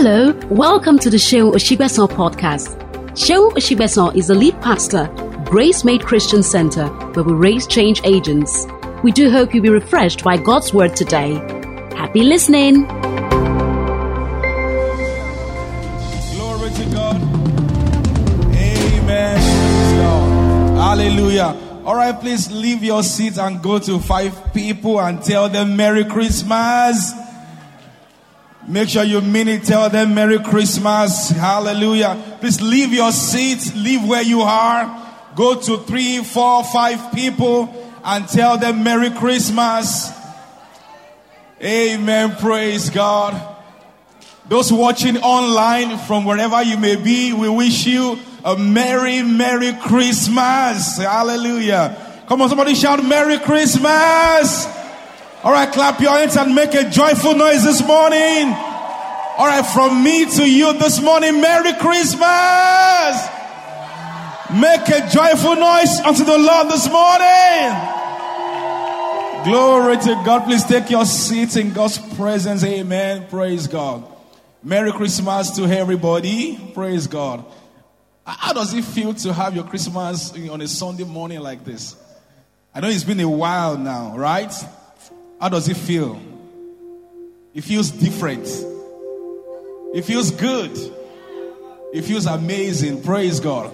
Hello, welcome to the Seun Osigbesan podcast. Seun Osigbesan is the lead pastor, Grace Made Christian Center, where we raise change agents. We do hope you'll be refreshed by God's word today. Happy listening. Glory to God. Amen. Hallelujah. All right, please leave your seats and go to five people and tell them Merry Christmas. Make sure you mean it. Tell them Merry Christmas. Hallelujah. Please leave your seats. Leave where you are. Go to three, four, five people and tell them Merry Christmas. Amen. Praise God. Those watching online from wherever you may be, we wish you a Merry, Merry Christmas. Hallelujah. Come on, somebody shout Merry Christmas. All right, clap your hands and make a joyful noise this morning. All right, from me to you this morning, Merry Christmas. Make a joyful noise unto the Lord this morning. Glory to God. Please take your seats in God's presence. Amen. Praise God. Merry Christmas to everybody. Praise God. How does it feel to have your Christmas on a Sunday morning like this? I know it's been a while now, right? How does it feel? It feels different. It feels good. It feels amazing. Praise God.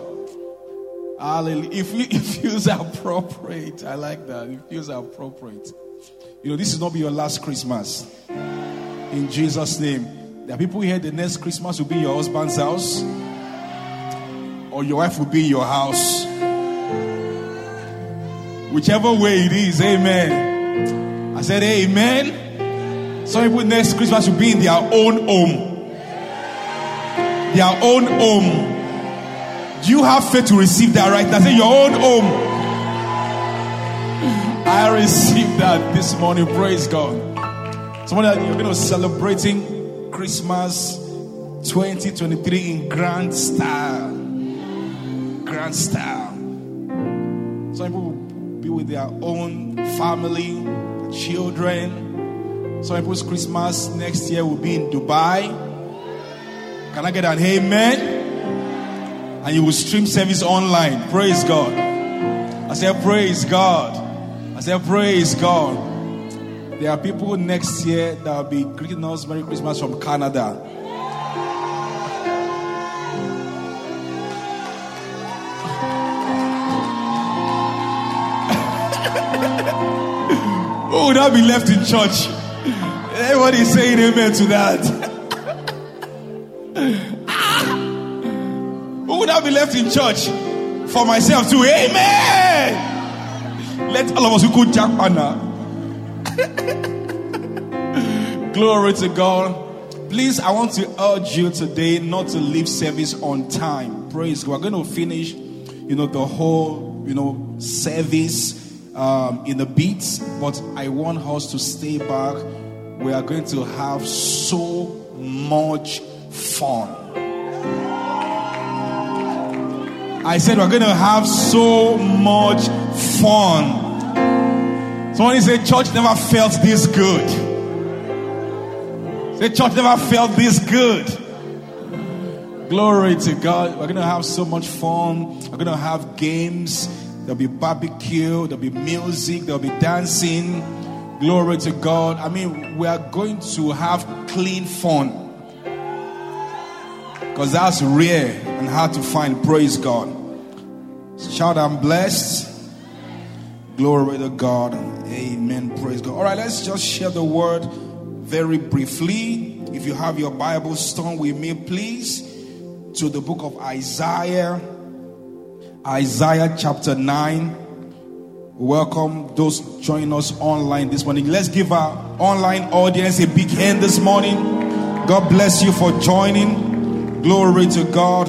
Hallelujah. If it feels appropriate. I like that. It feels appropriate. You know, this is not be your last Christmas. In Jesus' name. There are people here, the next Christmas will be your husband's house, or your wife will be your house. Whichever way it is, amen. I said, Amen. Some people next Christmas will be in their own home. Their own home. Do you have faith to receive that right now? Say, Your own home. I received that this morning. Praise God. Somebody that you're going to celebrating Christmas 2023 in grand style. Grand style. Some people will be with their own family, children. Some people's Christmas next year will be in Dubai. Can I get an amen? And you will stream service online. Praise God. I said, Praise God. I said, Praise God. There are people next year that will be greeting us Merry Christmas from Canada. Who would I be left in church? Everybody saying amen to that. Who would I be left in church? For myself too. Amen. Let all of us who could jump on now. Glory to God. Please, I want to urge you today not to leave service on time. Praise God. We're going to finish, you know, the whole, you know, service um, in the beats, but I want us to stay back. We are going to have so much fun. I said we're going to have so much fun. Somebody said, Church never felt this good. Say, Church never felt this good. Glory to God. We're going to have so much fun. We're going to have games. There'll be barbecue. There'll be music. There'll be dancing. Glory to God. I mean, we are going to have clean fun. Because that's rare and hard to find. Praise God. Shout, I'm blessed. Glory to God. Amen. Praise God. All right, let's just share the word very briefly. If you have your Bible, turn with me, please, to the book of Isaiah. Isaiah chapter 9. Welcome those joining us online this morning. Let's give our online audience a big hand this morning. God bless you for joining. Glory to God.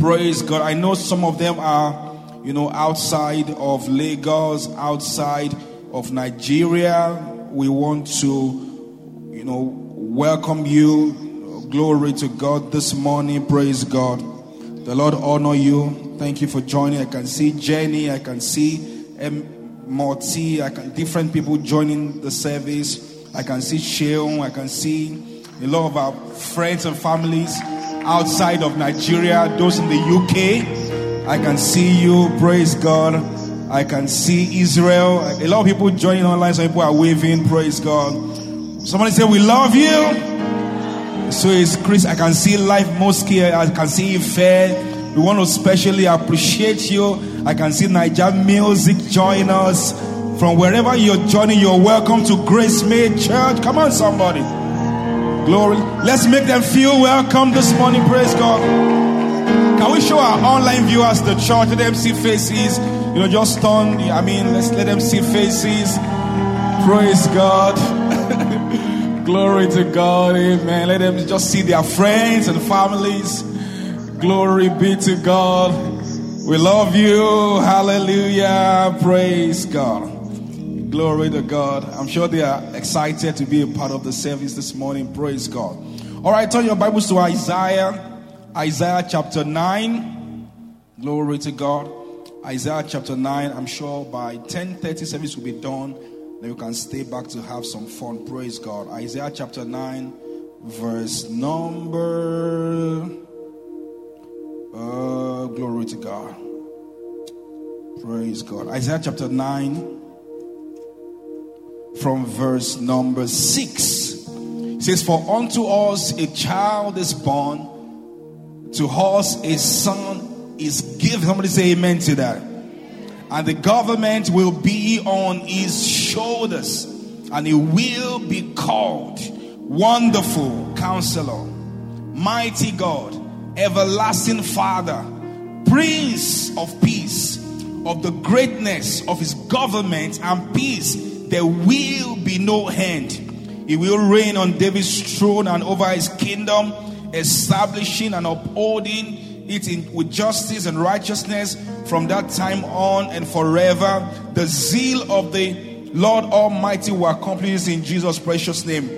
Praise God. I know some of them are, you know, outside of Lagos, outside of Nigeria. We want to, you know, welcome you. Glory to God this morning. Praise God. The Lord honor you. Thank you for joining. I can see Jenny. I can see M- Morty. I can different people joining the service. I can see Sheon. I can see A lot of our friends and families outside of Nigeria, those in the UK. I can see you. Praise God. I can see Israel. A lot of people joining online. Some people are waving. Praise God. Somebody say, We love you. So it's Chris. I can see Life Mosque. I can see fair. We want to especially appreciate you. I can see Niger Music join us. From wherever you're joining, you're welcome to Grace Made Church. Come on, somebody. Glory. Let's make them feel welcome this morning. Praise God. Can we show our online viewers the church? Let them see faces. You know, just turn. I mean, let's let them see faces. Praise God. Glory to God. Amen. Let them just see their friends and families. Glory be to God. We love you. Hallelujah. Praise God. Glory to God. I'm sure they are excited to be a part of the service this morning. Praise God. All right, turn your Bibles to Isaiah, Isaiah chapter 9. Glory to God. Isaiah chapter 9. I'm sure by 10:30 service will be done. Then you can stay back to have some fun. Praise God. Isaiah chapter 9, verse number. Uh, glory to God. Praise God. Isaiah chapter 9 from verse number 6. It says, For unto us a child is born, to us a son is given. Somebody say amen to that. And the government will be on his shoulders, and he will be called Wonderful Counselor, Mighty God, Everlasting Father, Prince of Peace. Of the greatness of his government and peace there will be no end. He will reign on David's throne and over his kingdom, establishing and upholding it in, with justice and righteousness from that time on and forever. The zeal of the Lord Almighty will accomplish this in Jesus' precious name.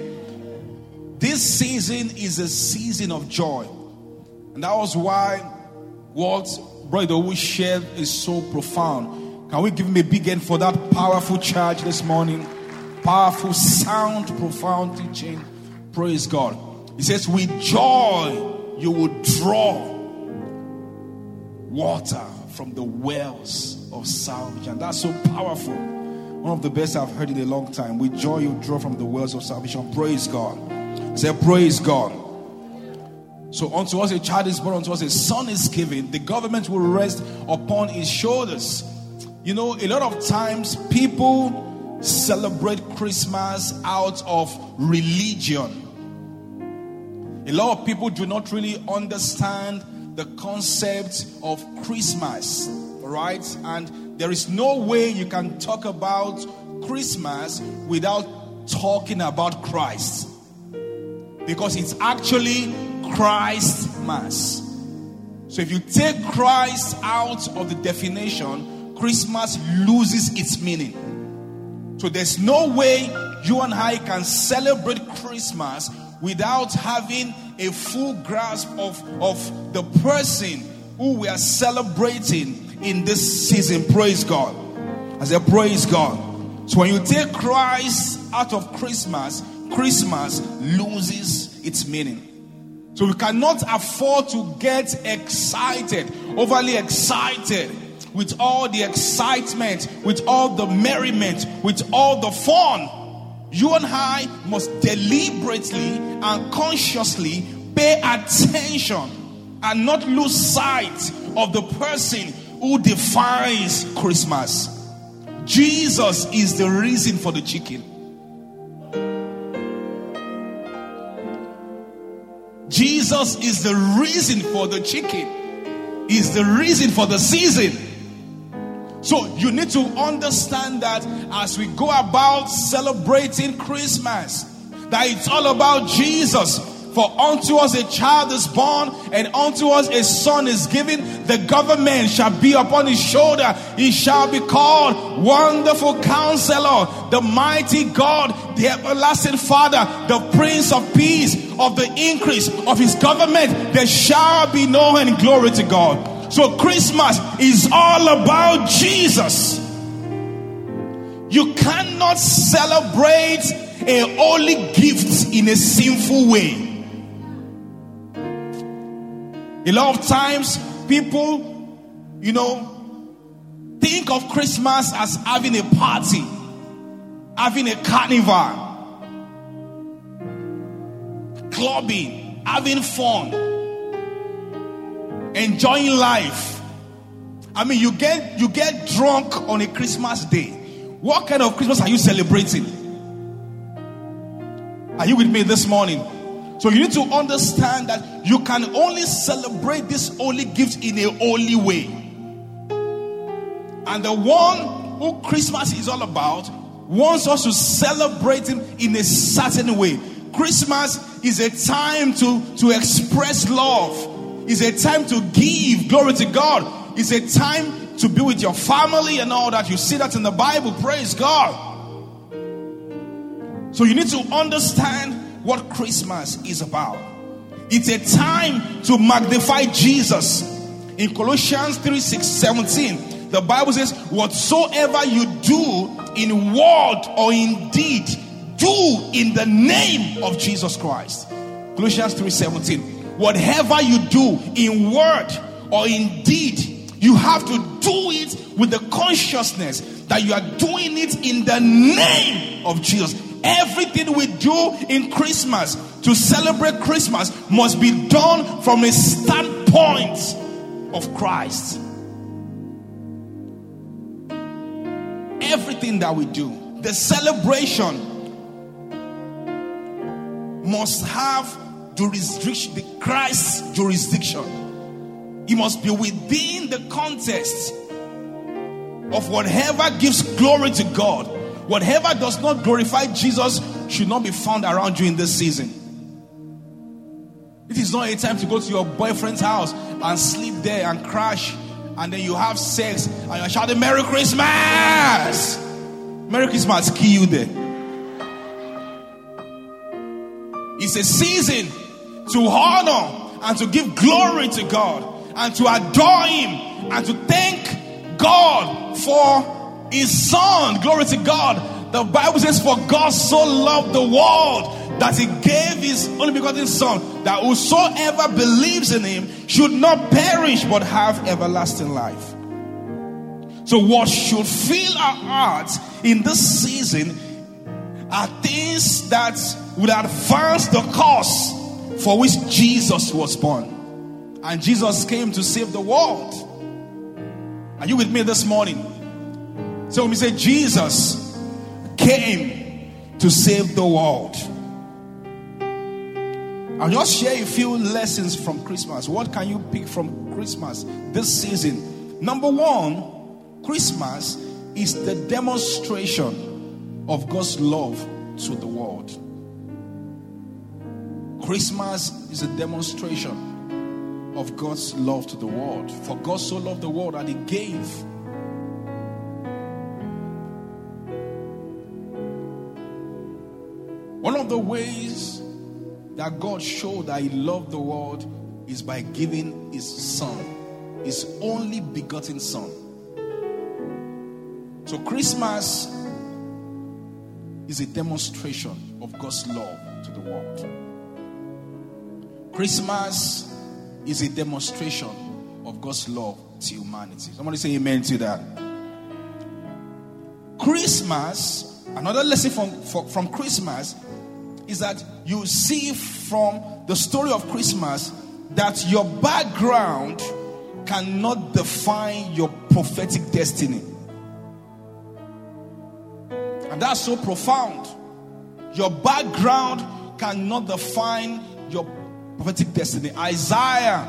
This season is a season of joy. And that was why what Brother we shared is so profound can we give him a big hand for that powerful charge this morning? Powerful, sound, profound teaching. Praise God. He says, With joy you will draw water from the wells of salvation. That's so powerful. One of the best I've heard in a long time. With joy you draw from the wells of salvation. Praise God. Say, Praise God. So unto us a child is born, unto us a son is given. The government will rest upon his shoulders. You know, a lot of times people celebrate Christmas out of religion. A lot of people do not really understand the concept of Christmas, right? And there is no way you can talk about Christmas without talking about Christ. Because it's actually Christ Mass. So if you take Christ out of the definition, Christmas loses its meaning. So there's no way you and I can celebrate Christmas without having a full grasp of, of the person who we are celebrating in this season. Praise God. I say, Praise God. So when you take Christ out of Christmas, Christmas loses its meaning. So we cannot afford to get excited, overly excited with all the excitement, with all the merriment, with all the fun, you and I must deliberately and consciously pay attention and not lose sight of the person who defines Christmas. Jesus is the reason for the chicken. Jesus is the reason for the chicken. Is the reason for the season. So you need to understand that as we go about celebrating Christmas, that it's all about Jesus. For unto us a child is born, and unto us a son is given. The government shall be upon his shoulder. He shall be called Wonderful Counselor, the Mighty God, the Everlasting Father, the Prince of Peace, of the increase of his government. There shall be no end. Glory to God. So Christmas is all about Jesus. You cannot celebrate a holy gift in a sinful way. A lot of times, people, you know, think of Christmas as having a party, having a carnival, clubbing, having fun, enjoying life. I mean, you get you get drunk on a Christmas day. What kind of Christmas are you celebrating? Are you with me this morning? So you need to understand that you can only celebrate this holy gift in a holy way. And the one who Christmas is all about wants us to celebrate him in a certain way. Christmas is a time to, to express love, is a time to give glory to God, is a time to be with your family and all that. You see that in the Bible. Praise God. So you need to understand what Christmas is about. It's a time to magnify Jesus. In Colossians 3 6 17, the Bible says, Whatsoever you do in word or in deed, do in the name of Jesus Christ. Colossians 3:17. Whatever you do in word or in deed, you have to do it with the consciousness that you are doing it in the name of Jesus. Everything we do in Christmas to celebrate Christmas must be done from a standpoint of Christ. Everything that we do, the celebration must have jurisdiction, the Christ's jurisdiction. It must be within the context of whatever gives glory to God. Whatever does not glorify Jesus should not be found around you in this season. It is not a time to go to your boyfriend's house and sleep there and crash, and then you have sex and you're shouting, Merry Christmas! Merry Christmas, kill you there. It's a season to honor and to give glory to God and to adore Him and to thank God for His Son. Glory to God. The Bible says, For God so loved the world that He gave His only begotten Son, that whosoever believes in Him should not perish but have everlasting life. So, what should fill our hearts in this season are things that would advance the cause for which Jesus was born. And Jesus came to save the world. Are you with me this morning? So we say, Jesus came to save the world. I'll just share a few lessons from Christmas. What can you pick from Christmas this season? Number one, Christmas is the demonstration of God's love to the world. Christmas is a demonstration of God's love to the world. For God so loved the world that He gave. One of the ways that God showed that He loved the world is by giving His Son, His only begotten Son. So, Christmas is a demonstration of God's love to the world. Christmas is a demonstration of God's love to humanity. Somebody say amen to that. Christmas, another lesson from, from Christmas is that you see from the story of Christmas that your background cannot define your prophetic destiny. That's so profound. Your background cannot define your prophetic destiny. Isaiah,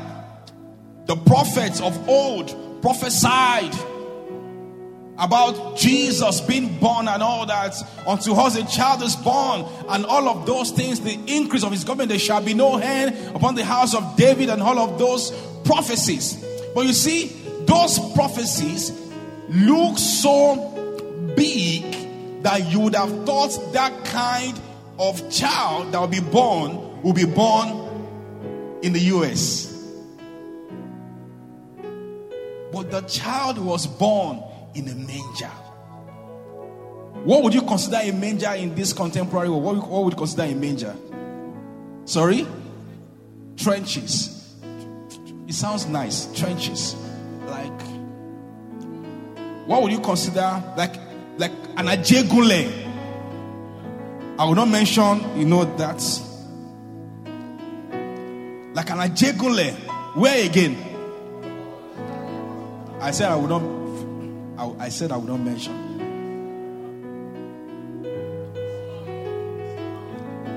the prophets of old, prophesied about Jesus being born and all that. Unto us a child is born, and all of those things, the increase of his government, there shall be no hand upon the house of David, and all of those prophecies. But you see, those prophecies look so that you would have thought that kind of child that will be born will be born in the US. But the child was born in a manger. What would you consider a manger in this contemporary world? What, what would you consider a manger? Sorry? Trenches. It sounds nice. Trenches. Like, what would you consider like like an Ajegunle? I will not mention, you know, that. Like an Ajegunle. Where again? I said I would not. I, said I would not mention.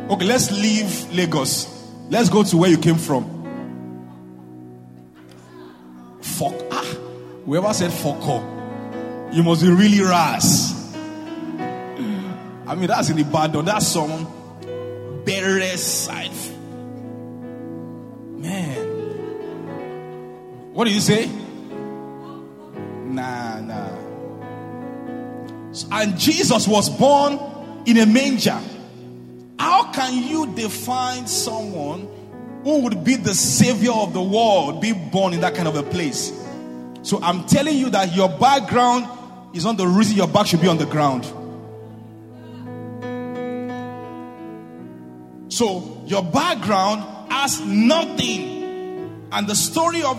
Okay, let's leave Lagos. Let's go to where you came from. Fuck. Ah, whoever said fuck you must be really ras. I mean, that's in the bad That's some better side. Man. What do you say? Nah, nah. And Jesus was born in a manger. How can you define someone who would be the savior of the world, be born in that kind of a place? So I'm telling you that your background is not the reason your back should be on the ground. So your background has nothing. And the story of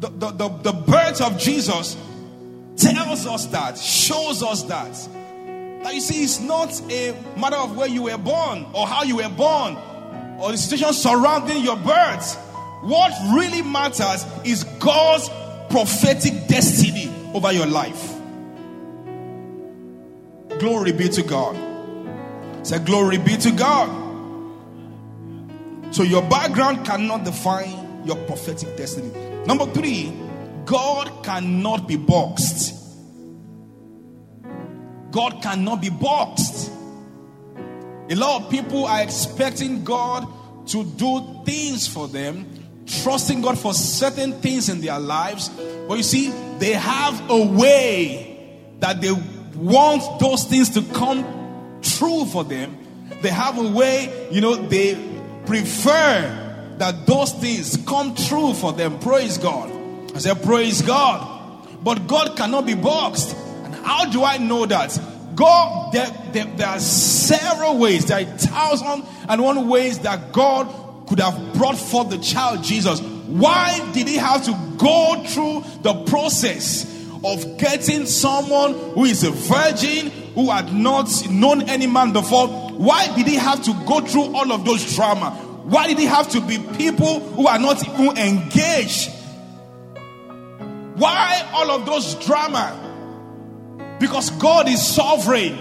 the, the, the, the birth of Jesus tells us that, shows us that. That you see, it's not a matter of where you were born or how you were born or the situation surrounding your birth. What really matters is God's prophetic destiny over your life. Glory be to God. Say, Glory be to God. So, your background cannot define your prophetic destiny. Number three, God cannot be boxed. God cannot be boxed. A lot of people are expecting God to do things for them, trusting God for certain things in their lives. But you see, they have a way that they want those things to come true for them, they have a way, you know, they prefer that those things come true for them. Praise God. I said, Praise God. But God cannot be boxed. And how do I know that? God, there, there, there are several ways, there are thousand and one ways that God could have brought forth the child Jesus. Why did he have to go through the process of getting someone who is a virgin, who had not known any man before. Why did he have to go through all of those drama? Why did he have to be people who are not even engaged? Why all of those drama? Because God is sovereign.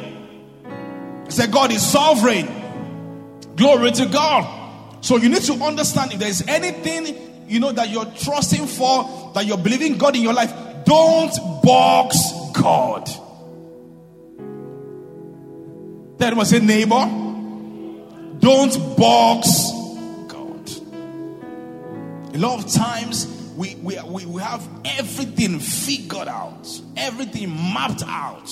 He said, God is sovereign. Glory to God. So you need to understand if there's anything you know that you're trusting for, that you're believing God in your life, don't box God. That was a neighbor. Don't box God. A lot of times we, we, we, we have everything figured out, everything mapped out.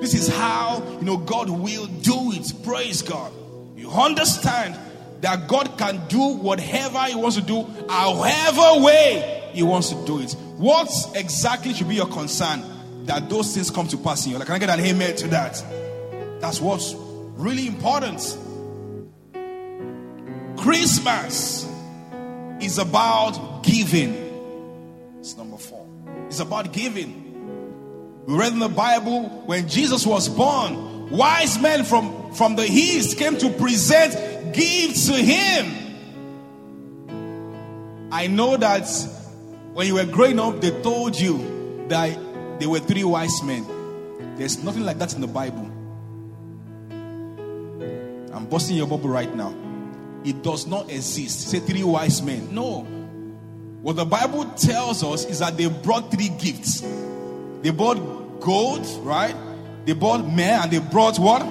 This is how you know God will do it. Praise God. You understand that God can do whatever He wants to do, however way He wants to do it. What exactly should be your concern that those things come to pass in your life? Can I get an amen to that? That's what's really important. Christmas is about giving. It's number four. It's about giving. We read in the Bible when Jesus was born, wise men from, from the east came to present gifts to him. I know that when you were growing up, they told you that there were three wise men. There's nothing like that in the Bible. I'm busting your bubble right now. It does not exist. Say three wise men. No. What the Bible tells us is that they brought three gifts. They brought gold, right? They brought myrrh, and they brought what?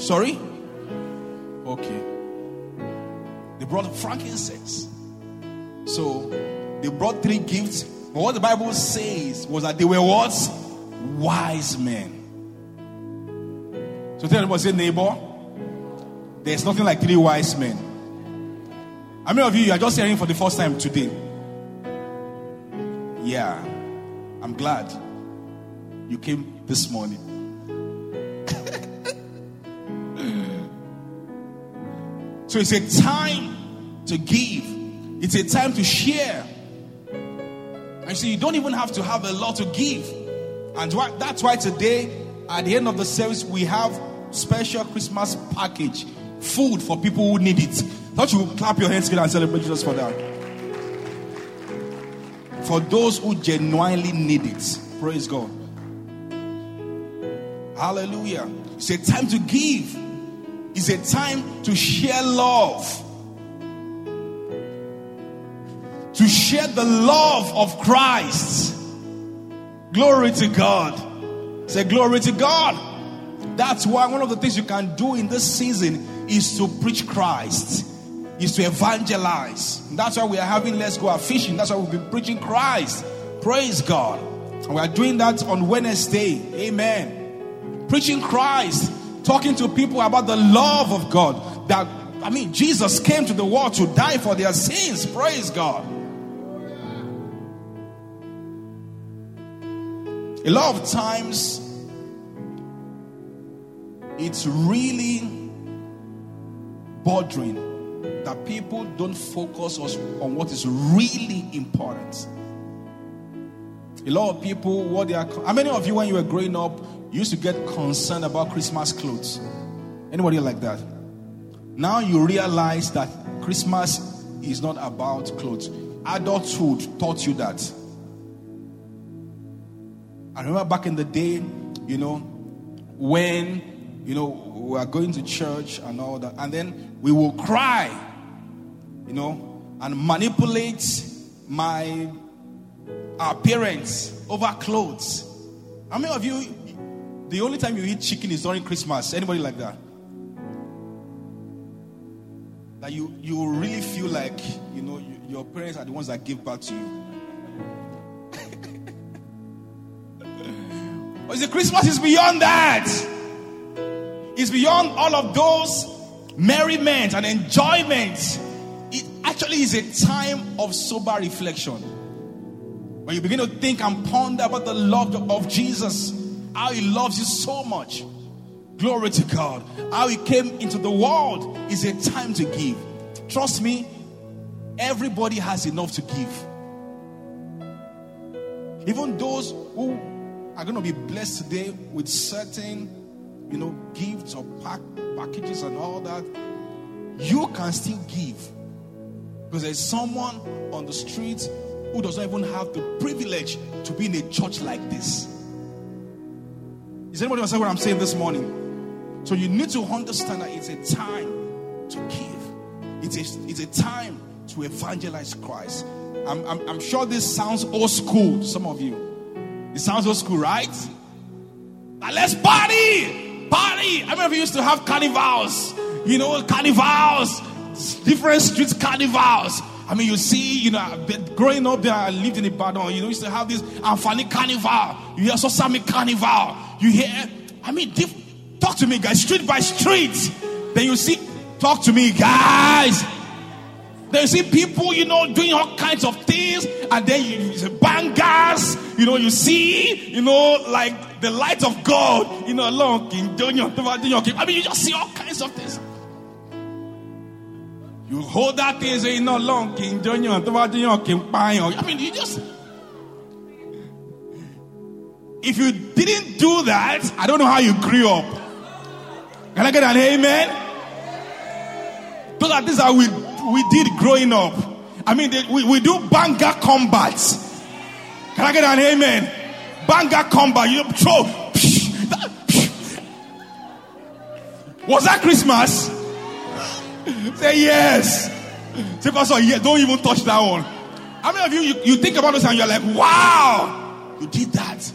Sorry? Okay. They brought frankincense. So they brought three gifts. But what the Bible says was that they were what? Wise men. So tell anybody, say, neighbor, there's nothing like three wise men. How many of you, you are just hearing for the first time today? Yeah, I'm glad you came this morning. so it's a time to give, it's a time to share. And so you don't even have to have a lot to give. And that's why today, at the end of the service, we have special Christmas package food for people who need it. Don't you clap your hands together and celebrate Jesus for that? For those who genuinely need it. Praise God. Hallelujah. It's a time to give, it's a time to share love. To share the love of Christ. Glory to God. Say, Glory to God. That's why one of the things you can do in this season is to preach Christ, is to evangelize. That's why we are having Let's Go Fishing. That's why we've been preaching Christ. Praise God. And we are doing that on Wednesday. Amen. Preaching Christ, talking to people about the love of God. That, I mean, Jesus came to the world to die for their sins. Praise God. A lot of times, it's really bothering that people don't focus on what is really important. A lot of people, what they are. How many of you, when you were growing up, used to get concerned about Christmas clothes? Anybody like that? Now you realize that Christmas is not about clothes. Adulthood taught you that. I remember back in the day, you know, when, you know, we are going to church and all that, and then we will cry, you know, and manipulate my our parents over clothes. How many of you, the only time you eat chicken is during Christmas? Anybody like that? That you, you really feel like, you know, you, your parents are the ones that give back to you. But the Christmas is beyond that. It's beyond all of those merriment and enjoyment. It actually is a time of sober reflection. When you begin to think and ponder about the love of Jesus, how he loves you so much. Glory to God. How he came into the world is a time to give. Trust me, everybody has enough to give. Even those who are going to be blessed today with certain, you know, gifts or pack, packages and all that, you can still give. Because there's someone on the street who doesn't even have the privilege to be in a church like this. Is anybody understand what I'm saying this morning? So you need to understand that it's a time to give. It's a, it's a time to evangelize Christ. I'm, I'm, I'm sure this sounds old school to some of you. It sounds old school, right? Now let's party! Party! I remember we used to have carnivals. You know, carnivals, different street carnivals. I mean, you see, you know, growing up there, I lived in Ibadan. You know, you used to have this Anfani carnival. You hear Sosami carnival. You hear, I mean, diff- talk to me, guys, street by street. Then you see, talk to me, guys. Then you see people, you know, doing all kinds of things, and then you see bangers, you know, you see, you know, like the light of God, you know, along King I mean, you just see all kinds of things. You hold that thing, say, you know, long King I mean, you just. If you didn't do that, I don't know how you grew up. Can I get an amen? So that this is how we we did growing up. I mean, they, we, we do banger combats. Can I get an amen? Banger combat. You throw. Was that Christmas? Say yes. Say, Pastor, yeah, don't even touch that one. How many of you, you, you think about this and you're like, wow, you did that.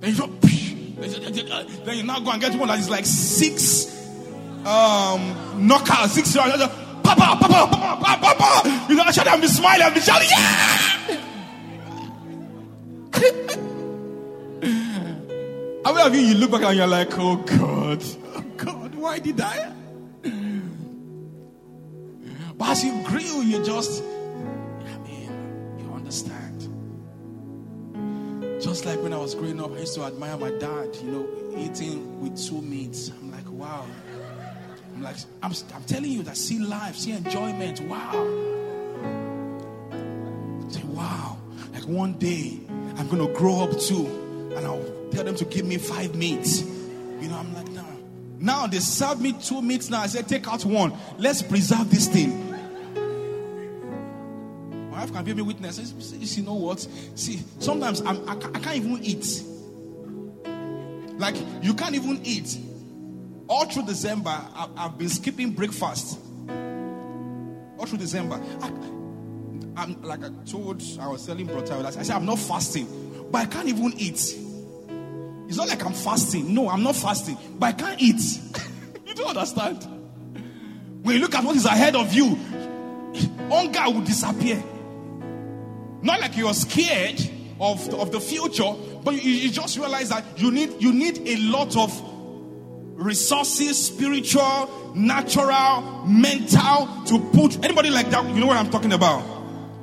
Then you throw, then you now go and get one that is like six um, knockouts, six Papa, Papa, Papa, Papa. You know, I shout and be smiling be shouting, yeah. How many of you, you look back and you're like, oh God, oh God, why did I? But as you grew, you just, I mean, you understand. Just like when I was growing up, I used to admire my dad, you know, eating with two meats. I'm like, wow. I'm like, I'm, I'm telling you that see life, see enjoyment. Wow. Say, wow. Like one day, I'm going to grow up too, and I'll tell them to give me five meats. You know, I'm like, nah. Now they serve me two meats now. I said, take out one. Let's preserve this thing. My wife can be me witness. You know what? See, sometimes I'm, I, I can't even eat. Like, you can't even eat. All through December, I've, I've been skipping breakfast. All through December. I, am like I told, I was telling Brother, I said, I'm not fasting, but I can't even eat. It's not like I'm fasting. No, I'm not fasting, but I can't eat. you don't understand. When you look at what is ahead of you, hunger will disappear. Not like you're scared of the, of the future, but you, you just realize that you need you need a lot of resources, spiritual, natural, mental to put anybody like that. You know what I'm talking about?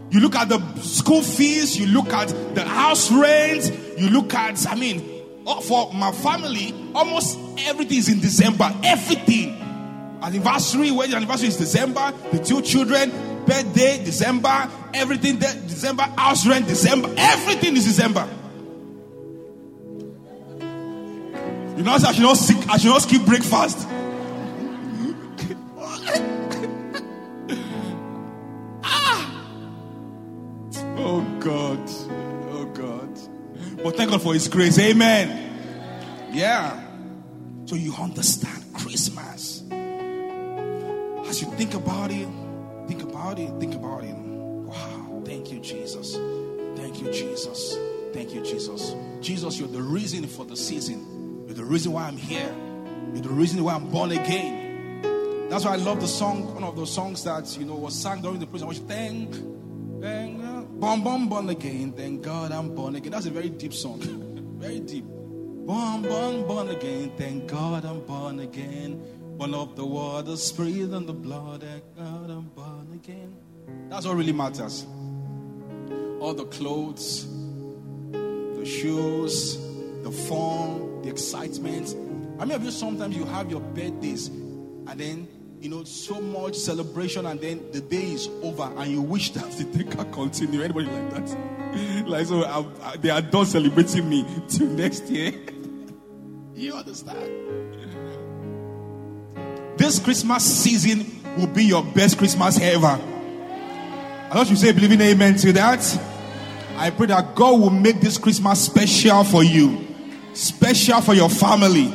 You look at the school fees, you look at the house rent, you look at, I mean, oh, for my family, almost everything is in December. Everything. Anniversary, wedding anniversary is December. The two children, birthday, December. Everything, December. House rent, December. Everything is December. You know, I should not I should not skip breakfast. God. Oh God. But thank God for His grace. Amen. Yeah. So you understand Christmas. As you think about it, think about it, think about it. Wow. Thank you, Jesus. Thank you, Jesus. Thank you, Jesus. Jesus, you're the reason for the season. You're the reason why I'm here. You're the reason why I'm born again. That's why I love the song, one of those songs that you know was sung during the prison. i Thank, thank, born, born, born again. Thank God I'm born again. That's a very deep song, very deep. Born, born, born again. Thank God I'm born again. Born of the water, spirit, and the blood. Thank God I'm born again. That's what really matters. All the clothes, the shoes, the phone, the excitement. I mean, of you sometimes you have your birthdays and then you know so much celebration and then the day is over and you wish that the day can continue. Anybody like that? like so, I, I, they are done celebrating me till next year. you understand? This Christmas season will be your best Christmas ever. I thought you say believing amen to that. I pray that God will make this Christmas special for you special for your family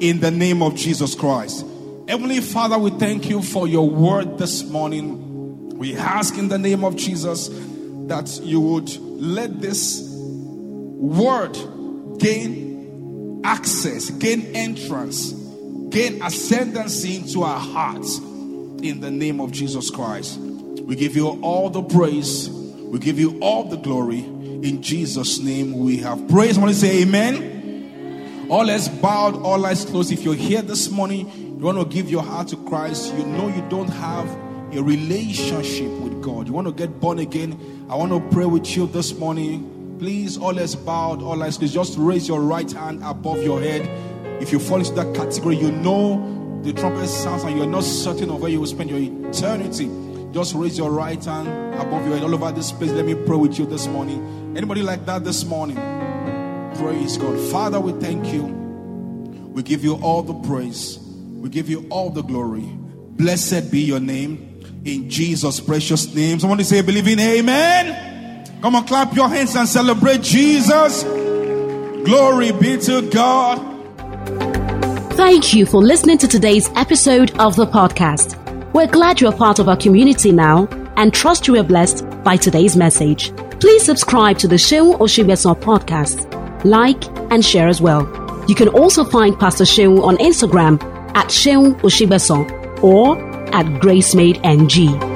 in the name of Jesus Christ. Heavenly Father, we thank you for your word this morning. We ask in the name of Jesus that you would let this word gain access, gain entrance, gain ascendancy into our hearts in the name of Jesus Christ. We give you all the praise, we give you all the glory. In Jesus' name we have praise. I want to say amen. All eyes bowed, all eyes closed. If you're here this morning, you want to give your heart to Christ, you know you don't have a relationship with God. You want to get born again. I want to pray with you this morning. Please, all eyes bowed, all eyes closed. Just raise your right hand above your head. If you fall into that category, you know the trumpet sounds and you're not certain of where you will spend your eternity. Just raise your right hand above your head all over this place. Let me pray with you this morning. Anybody like that this morning? Praise God. Father, we thank you. We give you all the praise. We give you all the glory. Blessed be your name. In Jesus' precious name. To say, believing amen. Come on, clap your hands and celebrate Jesus. Glory be to God. Thank you for listening to today's episode of the podcast. We're glad you're part of our community now and trust you were blessed by today's message. Please subscribe to the Seun Osigbesan podcast like, and share as well. You can also find Pastor Seun on Instagram at Seun Osigbesan or at GraceMadeNG.